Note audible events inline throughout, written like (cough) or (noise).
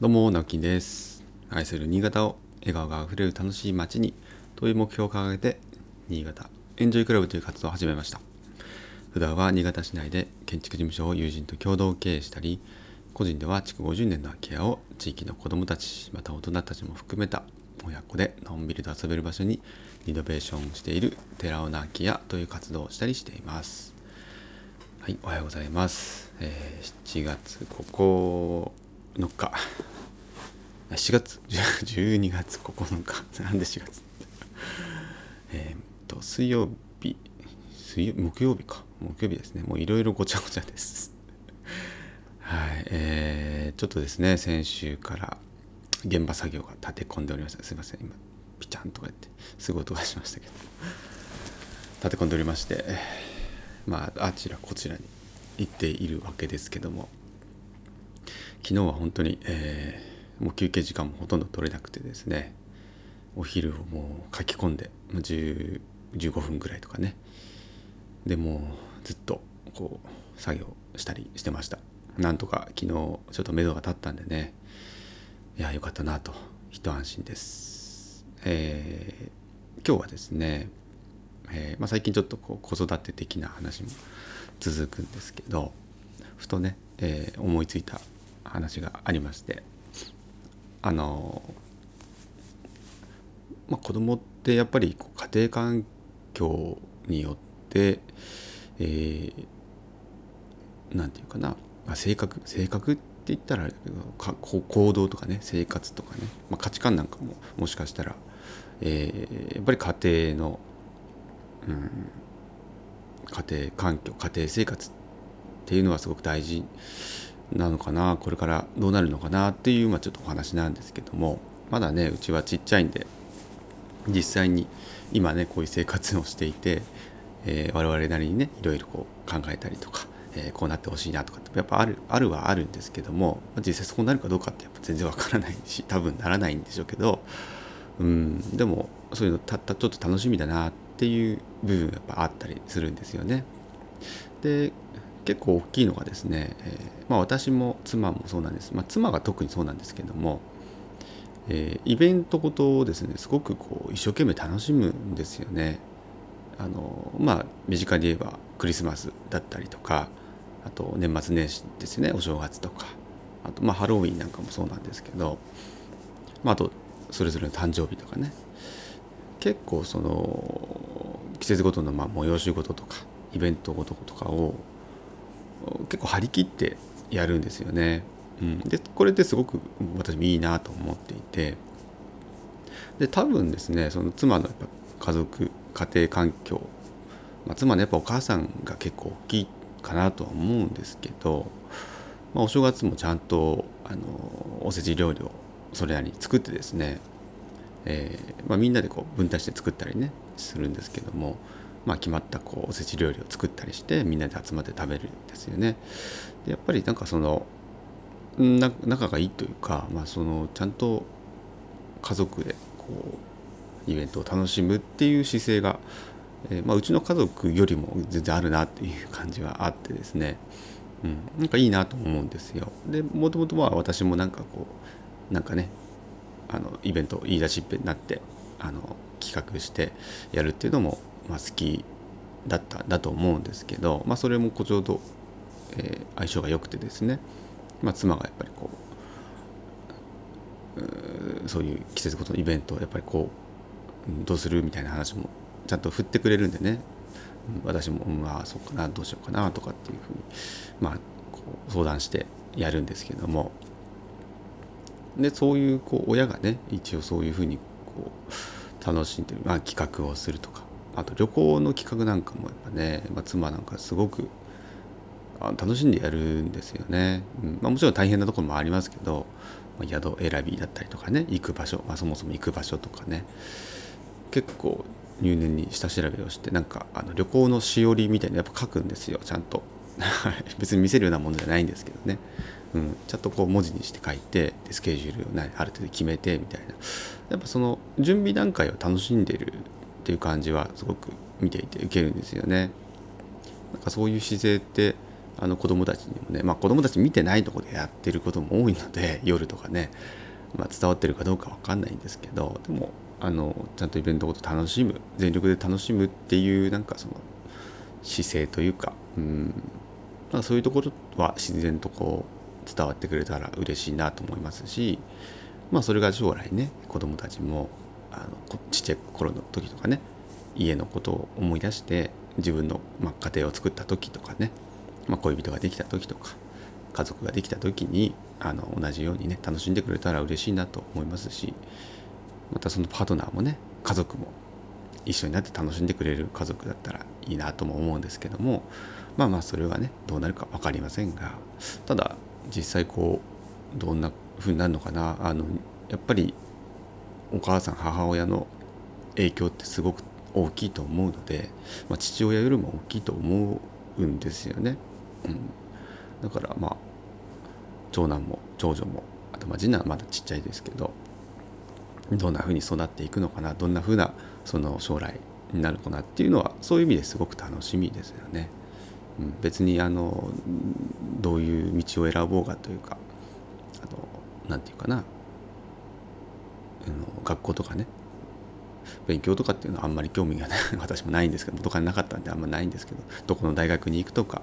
どうも、直樹です。愛する新潟を笑顔があふれる楽しい街にという目標を掲げて、新潟エンジョイクラブという活動を始めました。普段は新潟市内で建築事務所を友人と共同経営したり、個人では築50年の空き家を地域の子どもたち、また大人たちも含めた親子でのんびりと遊べる場所にリノベーションしている寺尾の空き家という活動をしたりしています。はい、おはようございます。えー7月9日。7月、12月9日。なんで4月？えっと、水曜日、水曜木曜日か。木曜日ですね。もういろいろごちゃごちゃです。はい、えーちょっとですね、先週から現場作業が立て込んでおりました。すいません、今、ピチャンとか言って、すごい音がしましたけど。立て込んでおりまして、まあ、あちらこちらに行っているわけですけども昨日は本当に、えーもう休憩時間もほとんど取れなくてですねお昼をもう書き込んで10 15分ぐらいとかね。でもうずっとこう作業したりしてました。なんとか昨日ちょっと目処が立ったんでねいやよかったなと。一安心です。えー今日はですねえーまあ、最近ちょっとこう子育て的な話も続くんですけどふとね、えー思いついた話がありましてあのまあ、子供ってやっぱり家庭環境によって、えーなんていうかな、まあ、性格性格って言ったらあれだけど行動とかね生活とかね、まあ、価値観なんかももしかしたら、えーやっぱり家庭のうん家庭環境家庭生活っていうのはすごく大事なのかなこれからどうなるのかなっていう、まあ、ちょっとお話なんですけどもまだねうちはちっちゃいんで実際に今ねこういう生活をしていて、えー我々なりにねいろいろこう考えたりとか、えーこうなってほしいなとかってやっぱあるあるはあるんですけども実際そうなるかどうかってやっぱ全然わからないし多分ならないんでしょうけどうんでもそういうのたったちょっと楽しみだなっていう部分やっぱあったりするんですよね。で結構大きいのがですね、えーまあ、私も妻もそうなんです、まあ、妻が特にそうなんですけども、えーイベントごとをですねすごくこう一生懸命楽しむんですよね。あのまあ身近に言えばクリスマスだったりとかあと年末年始ですねお正月とか。あとまあハロウィンなんかもそうなんですけど、まあ、あとそれぞれの誕生日とかね。結構その季節ごとのまあ催し事とかイベントごととかを結構張り切ってやるんですよね。うん、でこれってすごく私もいいなと思っていてで多分ですねその妻のやっぱ家族家庭環境、まあ、妻のやっぱお母さんが結構大きいかなとは思うんですけど、まあ、お正月もちゃんとあのおせち料理をそれなりに作ってですねえーまあ、みんなでこう分担して作ったりねするんですけども、まあ、決まったこうおせち料理を作ったりしてみんなで集まって食べるんですよね。でやっぱりなんかそのな仲がいいというか、まあ、そのちゃんと家族でこうイベントを楽しむっていう姿勢が、えーまあ、うちの家族よりも全然あるなっていう感じはあってですね、うん、なんかいいなと思うんですよ。でもともとは私もなんかこうなんかねあのイベント言い出しっぺになってあの企画してやるっていうのも、まあ、好きだっただと思うんですけど、まあ、それもこうちょうど、えー相性が良くてですね、まあ、妻がやっぱりこうそういう季節ごとのイベントをやっぱりこうどうするみたいな話もちゃんと振ってくれるんでね。私も「うんああそうかなどうしようかな」とかっていうふうにまあこう相談してやるんですけども。でそういうこう親がね一応そういうふうにこう楽しんでる、まあ、企画をするとかあと旅行の企画なんかもやっぱね、まあ、妻なんかすごく楽しんでやるんですよね、うん。まあ、もちろん大変なところもありますけど、まあ、宿選びだったりとかね行く場所、まあ、そもそも行く場所とかね結構入念に下調べをしてなんかあの旅行のしおりみたいなやっぱ書くんですよちゃんと。(laughs) 別に見せるようなものじゃないんですけどね、うん、ちゃんとこう文字にして書いてでスケジュールをねある程度決めてみたいな。やっぱその準備段階を楽しんでるっていう感じはすごく見ていて受けるんですよね。なんかそういう姿勢ってあの子供たちにもね、まあ、子供たち見てないとこでやってることも多いので (laughs) 夜とかね、まあ、伝わってるかどうか分かんないんですけどでもあのちゃんとイベントごと楽しむ全力で楽しむっていうなんかその姿勢というかうん。まあ、そういうところは自然とこう伝わってくれたら嬉しいなと思いますし、まあ、それが将来ね子供たちもあのちっちゃい頃の時とかね家のことを思い出して自分の、まあ、家庭を作った時とかね、まあ、恋人ができた時とか家族ができた時にあの同じようにね楽しんでくれたら嬉しいなと思いますしまたそのパートナーもね家族も一緒になって楽しんでくれる家族だったらいいなとも思うんですけどもまあまあそれはねどうなるか分かりませんがただ実際こうどんな風になるのかなあのやっぱりお母さん母親の影響ってすごく大きいと思うので、まあ、父親よりも大きいと思うんですよね。うん、だからまあ長男も長女もあとまあ次男はまだちっちゃいですけどどんな風に育っていくのかなどんな風なその将来になるかなっていうのはそういう意味ですごく楽しみですよね。うん、別にあのどういう道を選ぼうかというかあのなんていうかなの学校とかね。勉強とかっていうのはあんまり興味がない (laughs) 私もないんですけど元からなかったんであんまないんですけどどこの大学に行くとか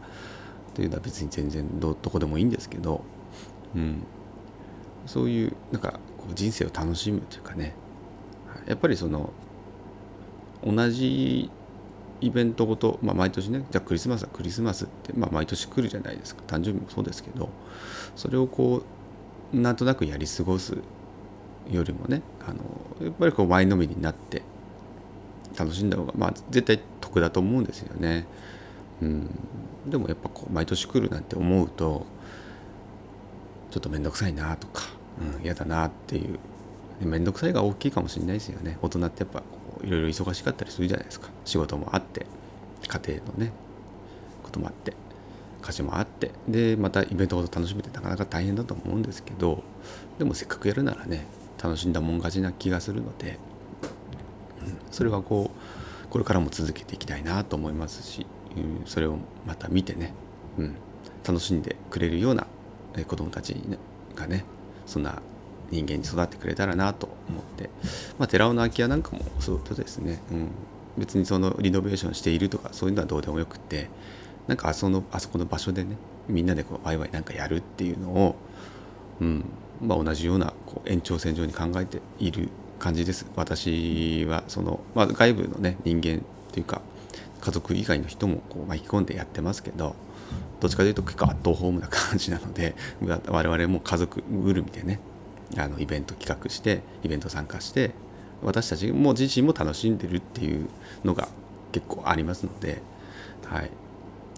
っていうのは別に全然どこでもいいんですけど、うん、そういうなんかこう人生を楽しむというかね。やっぱりその同じイベントごと、まあ、毎年ねじゃあクリスマスはクリスマスって、まあ、毎年来るじゃないですか。誕生日もそうですけどそれをこうなんとなくやり過ごすよりもねあのやっぱりこう前のめりになって楽しんだ方がまあ絶対得だと思うんですよね。うん、でもやっぱこう毎年来るなんて思うとちょっと面倒くさいなとか、うん、嫌だなっていう。面倒くさいが大きいかもしれないですよね。大人ってやっぱいろいろ忙しかったりするじゃないですか。仕事もあって家庭のねこともあって家事もあってでまたイベントごと楽しめてなかなか大変だと思うんですけどでもせっかくやるならね楽しんだもん勝ちな気がするので、うん、それはこうこれからも続けていきたいなと思いますし、うん、それをまた見てね、うん、楽しんでくれるような子どもたちがねそんな人間に育ってくれたらなと思って、まあ、寺尾の空き家なんかもそうとですね、うん、別にそのリノベーションしているとかそういうのはどうでもよくてなんかあそのあそこの場所でねみんなでこうワイワイなんかやるっていうのを、うんまあ、同じようなこう延長線上に考えている感じです。私はその、まあ、外部のね人間っていうか家族以外の人もこう巻き込んでやってますけどどっちかというと結構アットホームな感じなので (laughs) 我々も家族ぐるみでねあのイベント企画してイベント参加して私たちも自身も楽しんでるっていうのが結構ありますので、はい。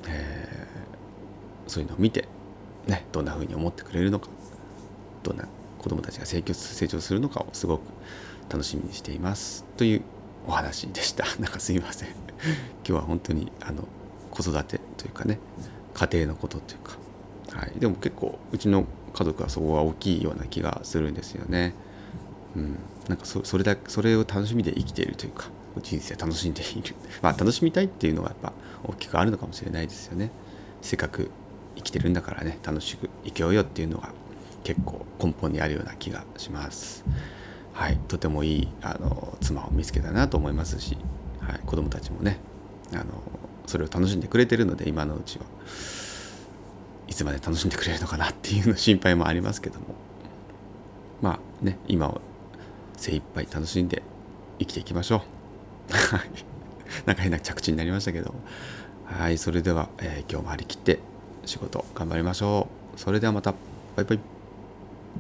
えー、そういうのを見て、ね、どんな風に思ってくれるのか。どんな子どもたちが成長するのかをすごく楽しみにしていますというお話でした。(laughs) なんかすいません。今日は本当にあの子育てというかね家庭のことというか、はい、でも結構うちの家族はそこが大きいような気がするんですよね。うん、なんかそれだそれを楽しみで生きているというか人生楽しんでいる。(laughs) まあ楽しみたいっていうのがやっぱ大きくあるのかもしれないですよね。せっかく生きてるんだからね楽しく生きようよっていうのが結構根本にあるような気がします。はい。とてもいいあの妻を見つけたなと思いますし、はい、子供たちもねあのそれを楽しんでくれてるので今のうちは。いつまで楽しんでくれるのかなっていうの心配もありますけども。まあね今を精一杯楽しんで生きていきましょう。はい。なんか変な着地になりましたけどはい。それでは、えー、今日も張り切って仕事頑張りましょう。それではまた。バイバイ。